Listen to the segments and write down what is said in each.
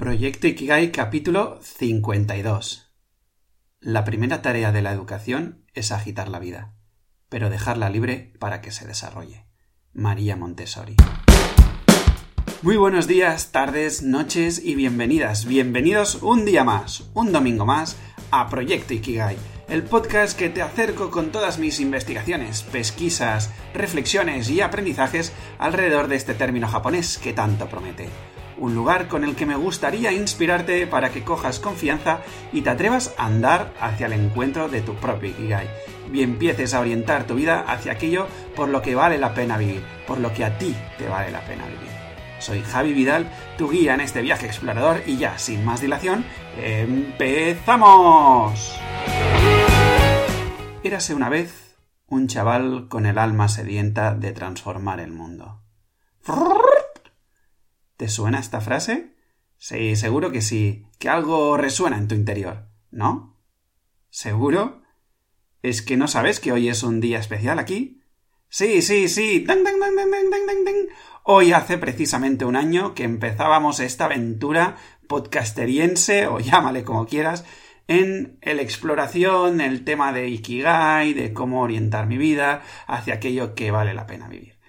Proyecto Ikigai capítulo 52. La primera tarea de la educación es agitar la vida, pero dejarla libre para que se desarrolle. María Montessori. Muy buenos días, tardes, noches y bienvenidas, bienvenidos un día más, un domingo más, a Proyecto Ikigai, el podcast que te acerco con todas mis investigaciones, pesquisas, reflexiones y aprendizajes alrededor de este término japonés que tanto promete un lugar con el que me gustaría inspirarte para que cojas confianza y te atrevas a andar hacia el encuentro de tu propio Ikigai y empieces a orientar tu vida hacia aquello por lo que vale la pena vivir, por lo que a ti te vale la pena vivir. Soy Javi Vidal, tu guía en este viaje explorador y ya, sin más dilación, ¡empezamos! Érase una vez un chaval con el alma sedienta de transformar el mundo. ¿Te suena esta frase? Sí, seguro que sí, que algo resuena en tu interior, ¿no? ¿Seguro? ¿Es que no sabes que hoy es un día especial aquí? Sí, sí, sí. Hoy hace precisamente un año que empezábamos esta aventura podcasteriense, o llámale como quieras, en la exploración, el tema de Ikigai, de cómo orientar mi vida hacia aquello que vale la pena vivir.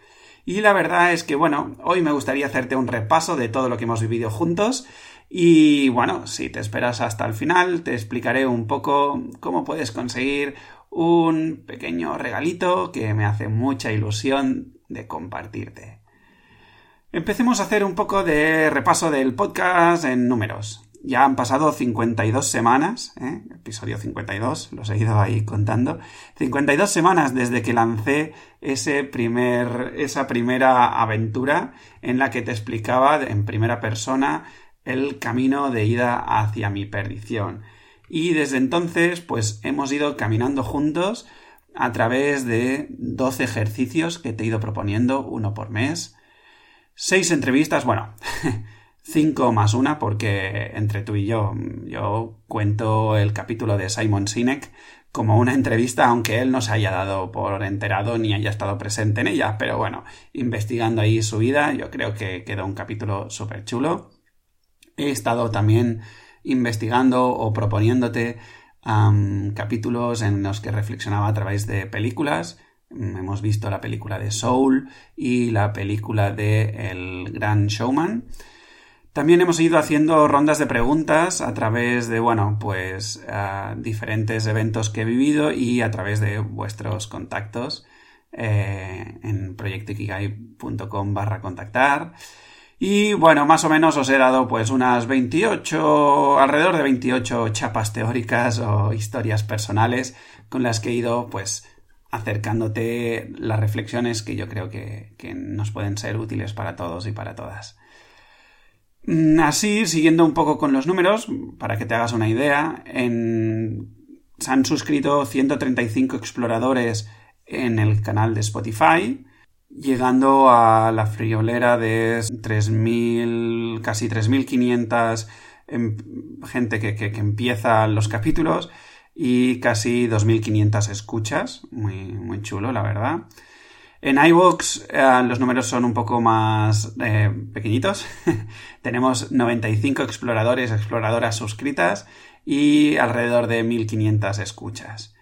Y la verdad es que, bueno, hoy me gustaría hacerte un repaso de todo lo que hemos vivido juntos. Y bueno, si te esperas hasta el final, te explicaré un poco cómo puedes conseguir un pequeño regalito que me hace mucha ilusión de compartirte. Empecemos a hacer un poco de repaso del podcast en números. Ya han pasado 52 semanas, ¿eh? episodio 52, los he ido ahí contando. 52 semanas desde que lancé ese primer, esa primera aventura en la que te explicaba en primera persona el camino de ida hacia mi perdición. Y desde entonces, pues hemos ido caminando juntos a través de 12 ejercicios que te he ido proponiendo, uno por mes. Seis entrevistas, bueno, 5 más una, porque entre tú y yo, yo cuento el capítulo de Simon Sinek como una entrevista, aunque él no se haya dado por enterado ni haya estado presente en ella, pero bueno, investigando ahí su vida, yo creo que quedó un capítulo súper chulo. He estado también investigando o proponiéndote capítulos en los que reflexionaba a través de películas. Hemos visto la película de Soul y la película de El Gran Showman. También hemos ido haciendo rondas de preguntas a través de, bueno, pues diferentes eventos que he vivido y a través de vuestros contactos eh, en proyectoikigai.com barra contactar. Y bueno, más o menos os he dado pues unas 28, alrededor de 28 chapas teóricas o historias personales con las que he ido pues acercándote las reflexiones que yo creo que nos pueden ser útiles para todos y para todas. Mm, así, siguiendo un poco con los números, para que te hagas una idea, se han suscrito 135 exploradores en el canal de Spotify, llegando a la friolera de 3.000, casi 3.500 em, gente que, que, empieza los capítulos y casi 2.500 escuchas. Muy, muy chulo, la verdad. En iVoox eh, los números son un poco más eh, pequeñitos. Tenemos 95 exploradores, exploradoras suscritas y alrededor de 1500 escuchas.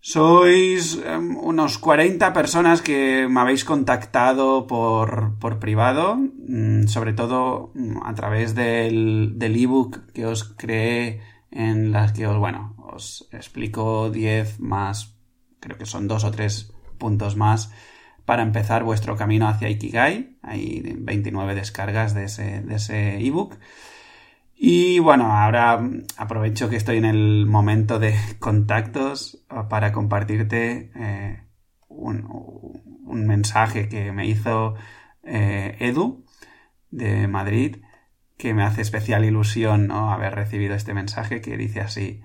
Sois em, unos 40 personas que me habéis contactado por, por privado, mm, sobre todo mm, a través del, del ebook que os creé en las que os, bueno, os explico 10 más, creo que son dos o tres puntos más para empezar vuestro camino hacia Ikigai. Hay 29 descargas de ese ebook. y bueno, ahora aprovecho que estoy en el momento de contactos para compartirte eh, un, mensaje que me hizo eh, Edu de Madrid, que me hace especial ilusión ¿no? haber recibido este mensaje que dice así.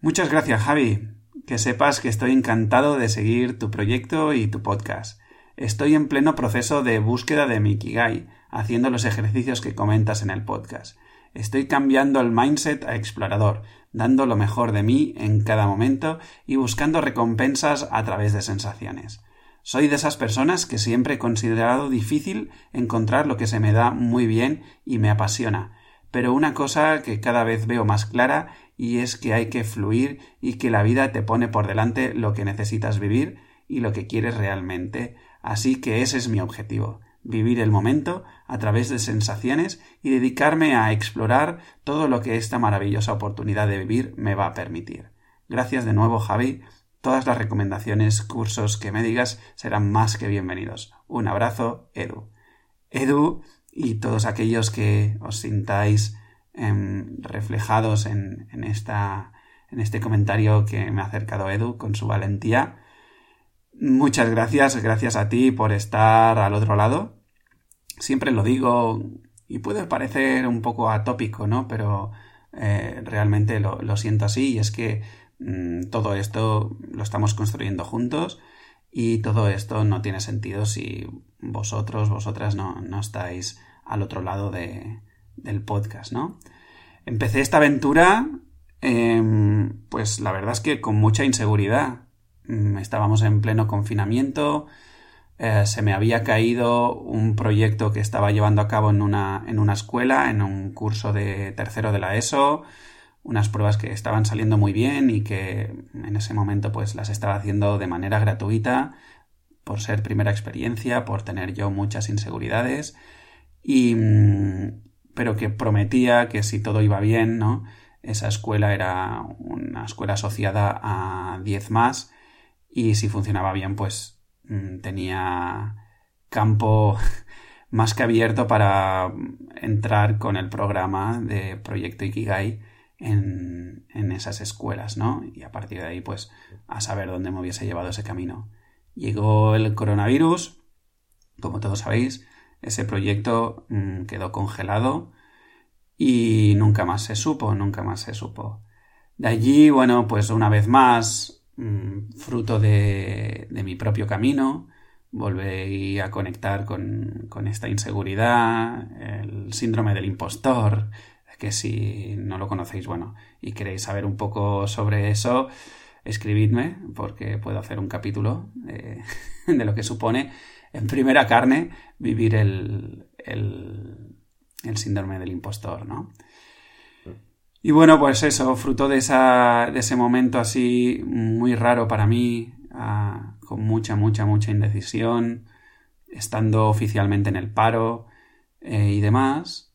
Muchas gracias, Javi. Que sepas que estoy encantado de seguir tu proyecto y tu podcast. Estoy en pleno proceso de búsqueda de mi Ikigai, haciendo los ejercicios que comentas en el podcast. Estoy cambiando el mindset a explorador, dando lo mejor de mí en cada momento y buscando recompensas a través de sensaciones. Soy de esas personas que siempre he considerado difícil encontrar lo que se me da muy bien y me apasiona. Pero una cosa que cada vez veo más clara y es que hay que fluir y que la vida te pone por delante lo que necesitas vivir y lo que quieres realmente. Así que ese es mi objetivo vivir el momento a través de sensaciones y dedicarme a explorar todo lo que esta maravillosa oportunidad de vivir me va a permitir. Gracias de nuevo, Javi. Todas las recomendaciones, cursos que me digas serán más que bienvenidos. Un abrazo, Edu. Edu y todos aquellos que os sintáis em, reflejados en, esta, en este comentario que me ha acercado Edu con su valentía. Muchas gracias, gracias a ti por estar al otro lado. Siempre lo digo y puede parecer un poco atópico, ¿no? Pero eh, realmente lo, lo, siento así y es que Mm, todo esto lo estamos construyendo juntos y todo esto no tiene sentido si vosotros, vosotras no, estáis al otro lado de, del podcast, ¿no? Empecé esta aventura, em, pues la verdad es que con mucha inseguridad. Mm, estábamos en pleno confinamiento, eh, se me había caído un proyecto que estaba llevando a cabo en una, en una escuela, en un curso de tercero de la ESO, unas pruebas que estaban saliendo muy bien y que en ese momento pues las estaba haciendo de manera gratuita por ser primera experiencia, por tener yo muchas inseguridades y mm, pero que prometía que si todo iba bien, ¿no? Esa escuela era una escuela asociada a 10 más y si funcionaba bien pues mm, tenía campo más que abierto para entrar con el programa de Proyecto Ikigai en, en, esas escuelas, ¿no? Y a partir de ahí, pues, a saber dónde me hubiese llevado ese camino. Llegó el coronavirus, como todos sabéis, ese proyecto mm, quedó congelado y nunca más se supo, nunca más se supo. De allí, bueno, pues una vez más, mm, fruto de, mi propio camino, volví a conectar con, esta inseguridad, el síndrome del impostor, que si no lo conocéis, bueno, y queréis saber un poco sobre eso, escribidme, porque puedo hacer un capítulo de, lo que supone en primera carne vivir el, el, síndrome del impostor, ¿no? Y bueno, pues eso, fruto de, esa, de ese momento así muy raro para mí, ah, con mucha, mucha, mucha indecisión, estando oficialmente en el paro eh, y demás,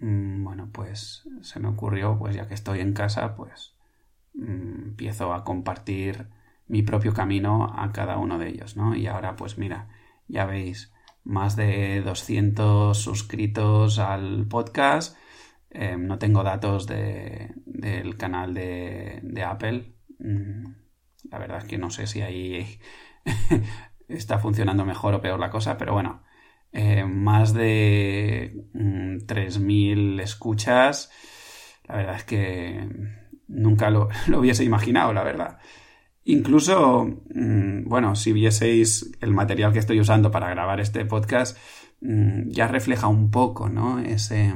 Mm, bueno, pues se me ocurrió, pues ya que estoy en casa, pues mm, empiezo a compartir mi propio camino a cada uno de ellos, ¿no? Y ahora, pues mira, ya veis, más de 200 suscritos al podcast. Em, no tengo datos de, del canal de, Apple. Mm, la verdad es que no sé si ahí está funcionando mejor o peor la cosa, pero bueno, eh, más de 3.000 mm, escuchas. La verdad es que nunca lo, hubiese imaginado, la verdad. Incluso, mm, bueno, si vieseis el material que estoy usando para grabar este podcast, mm, ya refleja un poco, ¿no? Ese,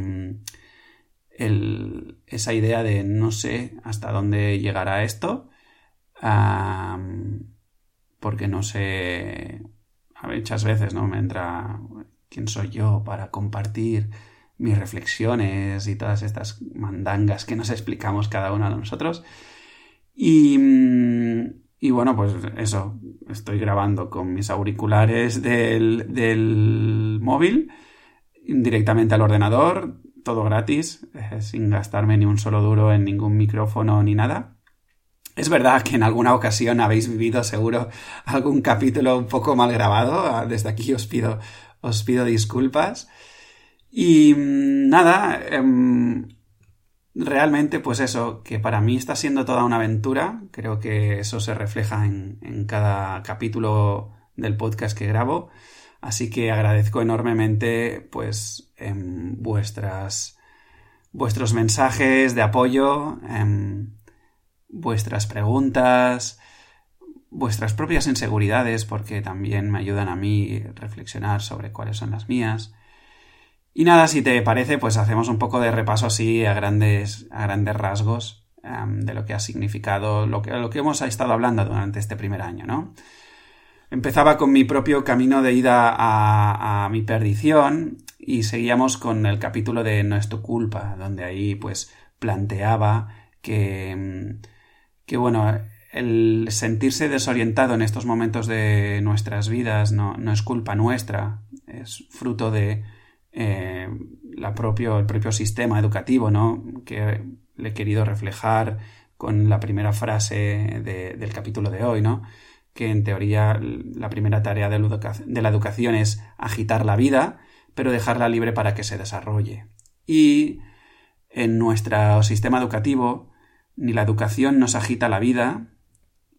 esa idea de no sé hasta dónde llegará esto, porque no sé, muchas veces, ¿no? Me entra quién soy yo para compartir mis reflexiones y todas estas mandangas que nos explicamos cada uno de nosotros. Y, y bueno, pues eso, estoy grabando con mis auriculares del, del móvil directamente al ordenador, todo gratis, eh, sin gastarme ni un solo duro en ningún micrófono ni nada. Es verdad que en alguna ocasión habéis vivido seguro algún capítulo un poco mal grabado. Desde aquí os pido os pido disculpas. Y mm, nada, em, realmente pues eso, que para mí está siendo toda una aventura, creo que eso se refleja en, cada capítulo del podcast que grabo, así que agradezco enormemente pues em, vuestras vuestros mensajes de apoyo, em, vuestras preguntas, vuestras propias inseguridades, porque también me ayudan a mí reflexionar sobre cuáles son las mías. Y nada, si te parece, pues hacemos un poco de repaso así a grandes, a grandes rasgos de lo que ha significado, lo que, lo que hemos estado hablando durante este primer año, ¿no? empezaba con mi propio camino de ida a, a mi perdición y seguíamos con el capítulo de No es tu culpa, donde ahí pues planteaba que, que bueno, el sentirse desorientado en estos momentos de nuestras vidas no, no es culpa nuestra, es fruto de eh, la propio, el propio sistema educativo, ¿no? Que le he querido reflejar con la primera frase del capítulo de hoy, ¿no? Que en teoría la primera tarea de la educación es agitar la vida, pero dejarla libre para que se desarrolle. Y en nuestro sistema educativo, ni la educación nos agita la vida,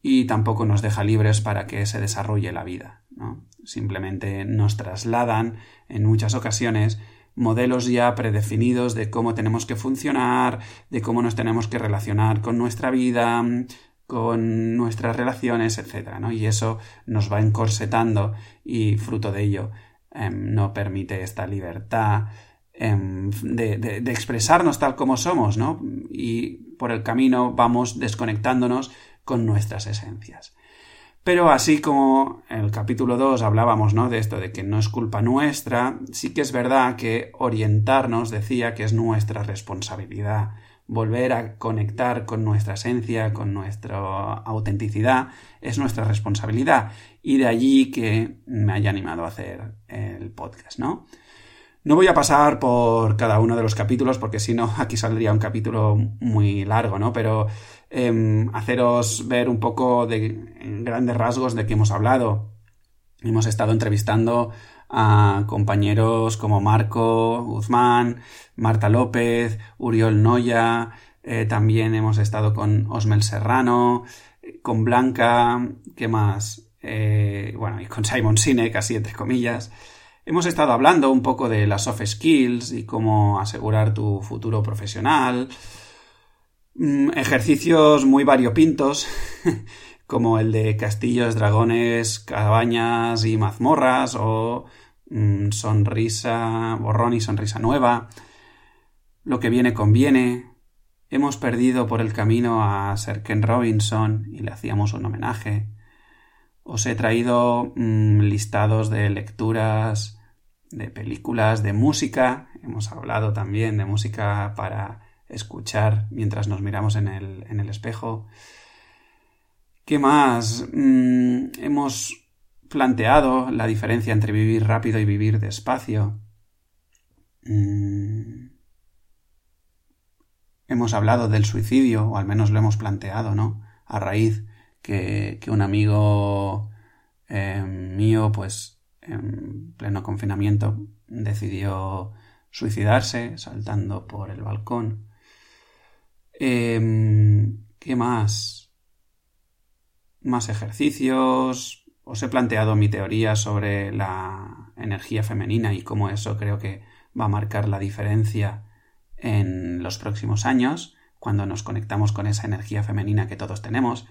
y tampoco nos deja libres para que se desarrolle la vida. ¿no? Simplemente nos trasladan en muchas ocasiones modelos ya predefinidos de cómo tenemos que funcionar, de cómo nos tenemos que relacionar con nuestra vida, con nuestras relaciones, etc. ¿no? Y eso nos va encorsetando y fruto de ello em, no permite esta libertad em, de, de, expresarnos tal como somos, ¿no? Y por el camino vamos desconectándonos con nuestras esencias. Pero así como en el capítulo 2 hablábamos, ¿no? De esto de que no es culpa nuestra, sí que es verdad que orientarnos decía que es nuestra responsabilidad. Volver a conectar con nuestra esencia, con nuestra autenticidad, es nuestra responsabilidad. Y de allí que me haya animado a hacer el podcast, ¿no? No voy a pasar por cada uno de los capítulos porque si no aquí saldría un capítulo muy largo, ¿no? Pero Em, haceros ver un poco de grandes rasgos de qué hemos hablado. Hemos estado entrevistando a compañeros como Marco Guzmán, Marta López, Uriol Noya, eh, también hemos estado con Osmel Serrano, con Blanca, ¿qué más? Eh, bueno, y con Simon Sinek, así entre comillas. Hemos estado hablando un poco de las soft skills y cómo asegurar tu futuro profesional. Mm, ejercicios muy variopintos, como el de castillos, dragones, cabañas y mazmorras, o mm, sonrisa, borrón y sonrisa nueva. Lo que viene conviene. Hemos perdido por el camino a Sir Ken Robinson y le hacíamos un homenaje. Os he traído mm, listados de lecturas, de películas, de música. Hemos hablado también de música para escuchar mientras nos miramos en el, en el espejo. ¿Qué más? Mm, hemos planteado la diferencia entre vivir rápido y vivir despacio. Mm, hemos hablado del suicidio, o al menos lo hemos planteado, ¿no? A raíz que, un amigo eh, mío, pues en pleno confinamiento, decidió suicidarse saltando por el balcón. Em, ¿Qué más? Más ejercicios. Os he planteado mi teoría sobre la energía femenina y cómo eso creo que va a marcar la diferencia en los próximos años, cuando nos conectamos con esa energía femenina que todos tenemos.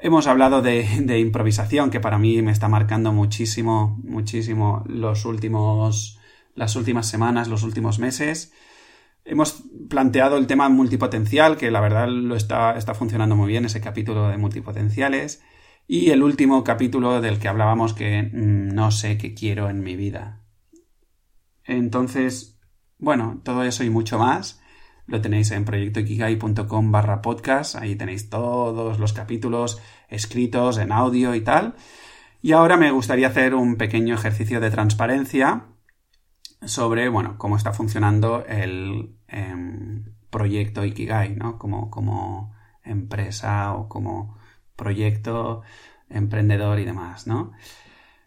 Hemos hablado de, improvisación, que para mí me está marcando muchísimo, muchísimo los últimos, las últimas semanas, los últimos meses. Hemos planteado el tema multipotencial, que la verdad lo está, está funcionando muy bien, ese capítulo de multipotenciales. Y el último capítulo del que hablábamos que mm, no sé qué quiero en mi vida. Entonces, bueno, todo eso y mucho más lo tenéis en proyectoikigai.com barra podcast. Ahí tenéis todos los capítulos escritos en audio y tal. Y ahora me gustaría hacer un pequeño ejercicio de transparencia sobre, bueno, cómo está funcionando el em, proyecto Ikigai, ¿no? Como, como empresa o como proyecto emprendedor y demás, ¿no?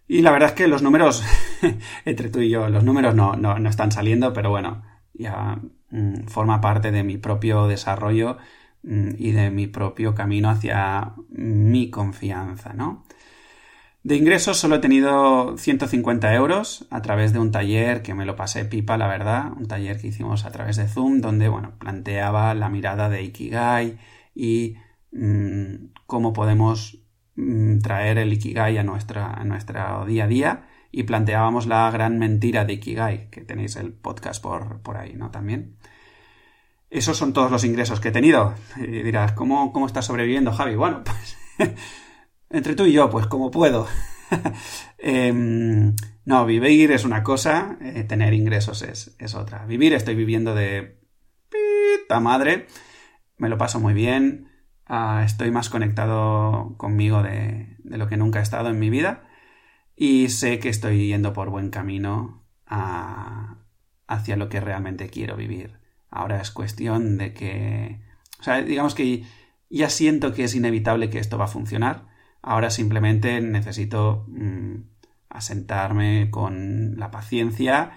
Y la verdad es que los números, entre tú y yo, los números no, no, no están saliendo, pero bueno, ya mm, forma parte de mi propio desarrollo mm, y de mi propio camino hacia mi confianza, ¿no? De ingresos solo he tenido 150 euros a través de un taller que me lo pasé pipa, la verdad, un taller que hicimos a través de Zoom, donde, bueno, planteaba la mirada de Ikigai y mm, cómo podemos traer el Ikigai a, nuestra, a nuestro día a día y planteábamos la gran mentira de Ikigai, que tenéis el podcast por, por ahí, ¿no? También. Esos son todos los ingresos que he tenido. Y dirás, ¿cómo, cómo estás sobreviviendo, Javi? Bueno, pues Entre tú y yo, pues como puedo. Em, no, vivir es una cosa, eh, tener ingresos es, es, otra. Vivir estoy viviendo de pita madre, me lo paso muy bien, uh, estoy más conectado conmigo de, de, lo que nunca he estado en mi vida y sé que estoy yendo por buen camino a, hacia lo que realmente quiero vivir. Ahora es cuestión de que... O sea, digamos que ya siento que es inevitable que esto va a funcionar. Ahora simplemente necesito mmm, asentarme con la paciencia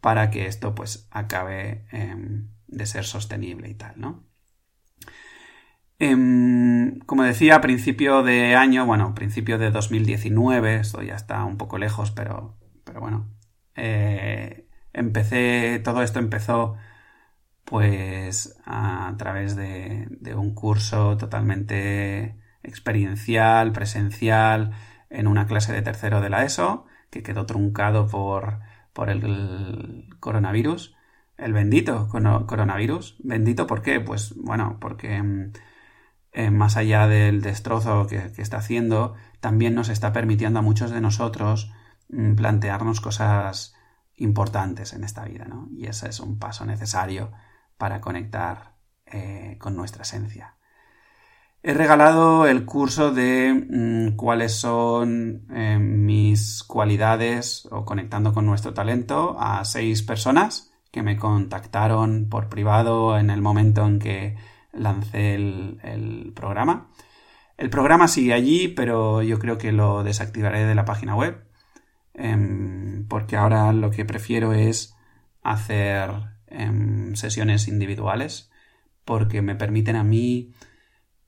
para que esto pues acabe eh, de ser sostenible y tal, ¿no? Eh, como decía, a principio de año, bueno, principio de 2019, esto ya está un poco lejos, pero, pero bueno, eh, empecé, todo esto empezó pues a través de, un curso totalmente experiencial, presencial, en una clase de tercero de la ESO, que quedó truncado por, por el coronavirus. El bendito coronavirus. Bendito, ¿por qué? Pues bueno, porque eh, más allá del destrozo que, está haciendo, también nos está permitiendo a muchos de nosotros mm, plantearnos cosas importantes en esta vida, ¿no? Y ese es un paso necesario para conectar eh, con nuestra esencia. He regalado el curso de mmm, cuáles son eh, mis cualidades o conectando con nuestro talento a seis personas que me contactaron por privado en el momento en que lancé el, programa. El programa sigue allí, pero yo creo que lo desactivaré de la página web Em, porque ahora lo que prefiero es hacer em, sesiones individuales porque me permiten a mí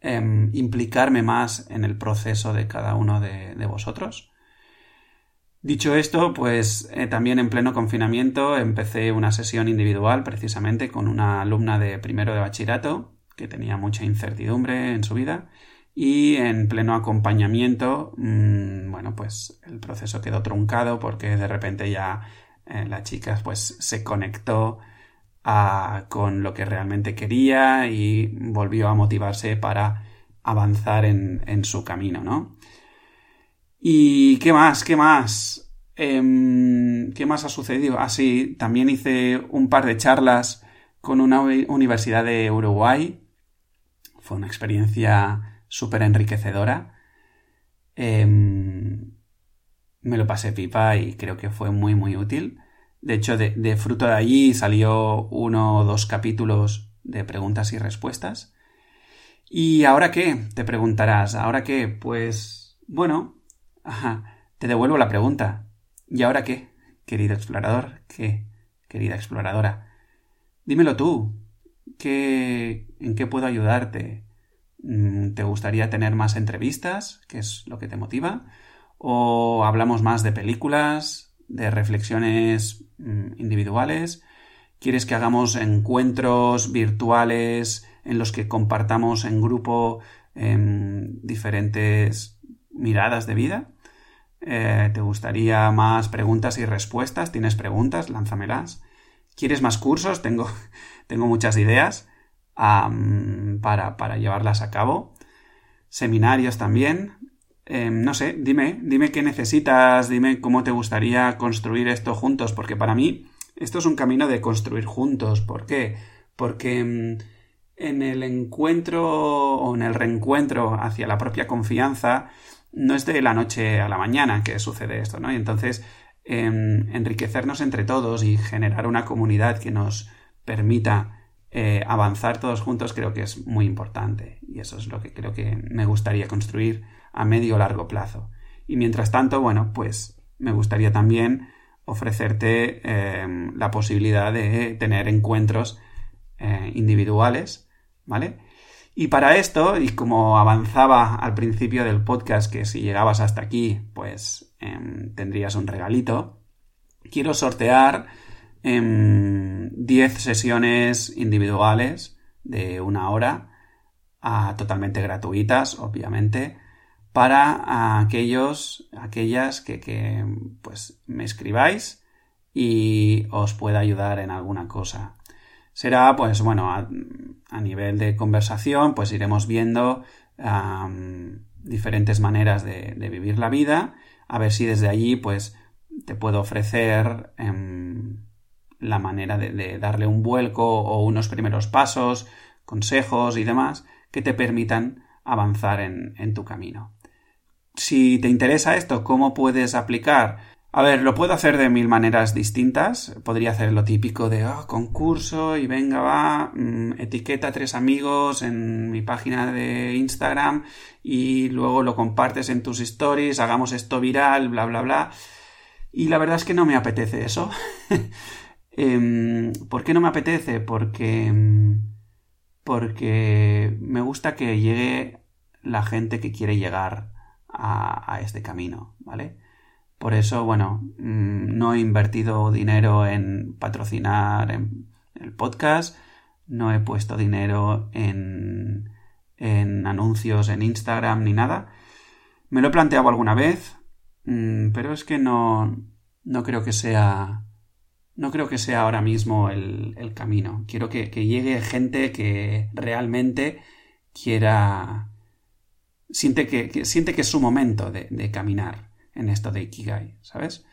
em, implicarme más en el proceso de cada uno de, de vosotros. Dicho esto, pues eh, también en pleno confinamiento empecé una sesión individual precisamente con una alumna de primero de bachillerato que tenía mucha incertidumbre en su vida y en pleno acompañamiento, mmm, bueno, pues el proceso quedó truncado porque de repente ya eh, la chica pues se conectó a, con lo que realmente quería y volvió a motivarse para avanzar en, en su camino, ¿no? ¿Y qué más? ¿Qué más? Eh, ¿Qué más ha sucedido? Ah, sí, también hice un par de charlas con una universidad de Uruguay. Fue una experiencia súper enriquecedora. Eh, me lo pasé pipa y creo que fue muy, muy útil. De hecho, de, fruto de allí salió uno o dos capítulos de preguntas y respuestas. ¿Y ahora qué? Te preguntarás. ¿Ahora qué? Pues, bueno, te devuelvo la pregunta. ¿Y ahora qué, querido explorador? ¿Qué, querida exploradora? Dímelo tú. ¿Qué, ¿En qué puedo ayudarte? Mm, ¿Te gustaría tener más entrevistas? ¿Qué es lo que te motiva? ¿O hablamos más de películas, de reflexiones mm, individuales? ¿Quieres que hagamos encuentros virtuales en los que compartamos en grupo eh, diferentes miradas de vida? Eh, ¿Te gustaría más preguntas y respuestas? ¿Tienes preguntas? Lánzamelas. ¿Quieres más cursos? Tengo, tengo muchas ideas para, para, llevarlas a cabo. Seminarios también. Eh, no sé, dime, dime qué necesitas, dime cómo te gustaría construir esto juntos, porque para mí esto es un camino de construir juntos. ¿Por qué? Porque um, en el encuentro o en el reencuentro hacia la propia confianza no es de la noche a la mañana que sucede esto, ¿no? Y entonces eh, enriquecernos entre todos y generar una comunidad que nos permita eh, avanzar todos juntos creo que es muy importante y eso es lo que creo que me gustaría construir a medio o largo plazo. Y mientras tanto, bueno, pues me gustaría también ofrecerte eh, la posibilidad de tener encuentros eh, individuales, ¿vale? Y para esto, y como avanzaba al principio del podcast, que si llegabas hasta aquí, pues eh, tendrías un regalito, quiero sortear 10 sesiones individuales de una hora, a, totalmente gratuitas, obviamente, para aquellos, aquellas que, pues me escribáis y os pueda ayudar en alguna cosa. Será, pues bueno, a, nivel de conversación, pues iremos viendo diferentes maneras de, vivir la vida, a ver si desde allí pues te puedo ofrecer em, la manera de, darle un vuelco o unos primeros pasos, consejos y demás que te permitan avanzar en tu camino. Si te interesa esto, ¿cómo puedes aplicar a ver, lo puedo hacer de mil maneras distintas. Podría hacer lo típico de oh, concurso y venga, va, mm, etiqueta a tres amigos en mi página de Instagram y luego lo compartes en tus stories, hagamos esto viral, bla, bla, bla. Y la verdad es que no me apetece eso. Em, ¿Por qué no me apetece? Porque. Porque me gusta que llegue la gente que quiere llegar a, este camino, ¿vale? Por eso, bueno, mm, no he invertido dinero en patrocinar el podcast, no he puesto dinero en, en anuncios en Instagram ni nada. Me lo he planteado alguna vez, mm, pero es que no, no creo que sea no creo que sea ahora mismo el, camino. Quiero que, llegue gente que realmente quiera. Siente que, siente que es su momento de caminar en esto de Ikigai, ¿sabes?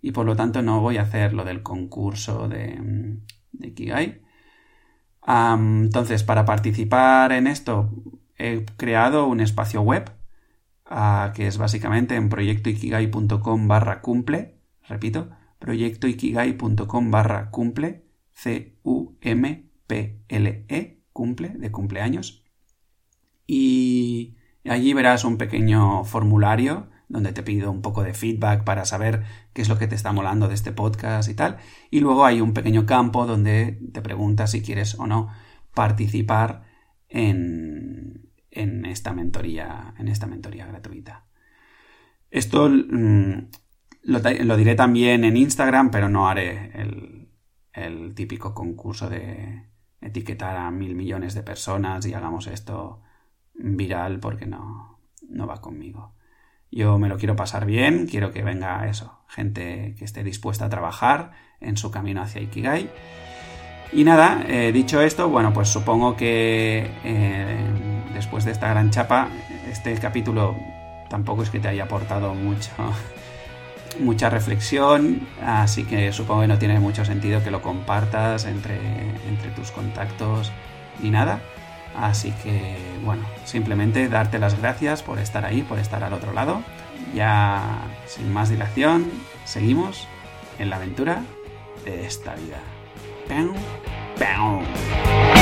Y por lo tanto no voy a hacer lo del concurso de, mm, Ikigai. entonces, para participar en esto, he creado un espacio web ah, que es básicamente en proyectoikigai.com barra cumple, repito, proyectoikigai.com barra cumple, C-U-M-P-L-E, cumple, de cumpleaños. Y allí verás un pequeño formulario donde te pido un poco de feedback para saber qué es lo que te está molando de este podcast y tal. Y luego hay un pequeño campo donde te preguntas si quieres o no participar en, en esta mentoría, en esta mentoría gratuita. Esto mm, lo, diré también en Instagram, pero no haré el, típico concurso de etiquetar a mil millones de personas y hagamos esto viral porque no, no va conmigo. Yo me lo quiero pasar bien, quiero que venga eso, gente que esté dispuesta a trabajar en su camino hacia Ikigai. Y nada, eh, dicho esto, bueno, pues supongo que eh, después de esta gran chapa, este capítulo tampoco es que te haya aportado mucho, mucha reflexión, así que supongo que no tiene mucho sentido que lo compartas entre, entre tus contactos ni nada. Así que, bueno, simplemente darte las gracias por estar ahí, por estar al otro lado. Ya, sin más dilación, seguimos en la aventura de esta vida. ¡Pau! ¡Pau!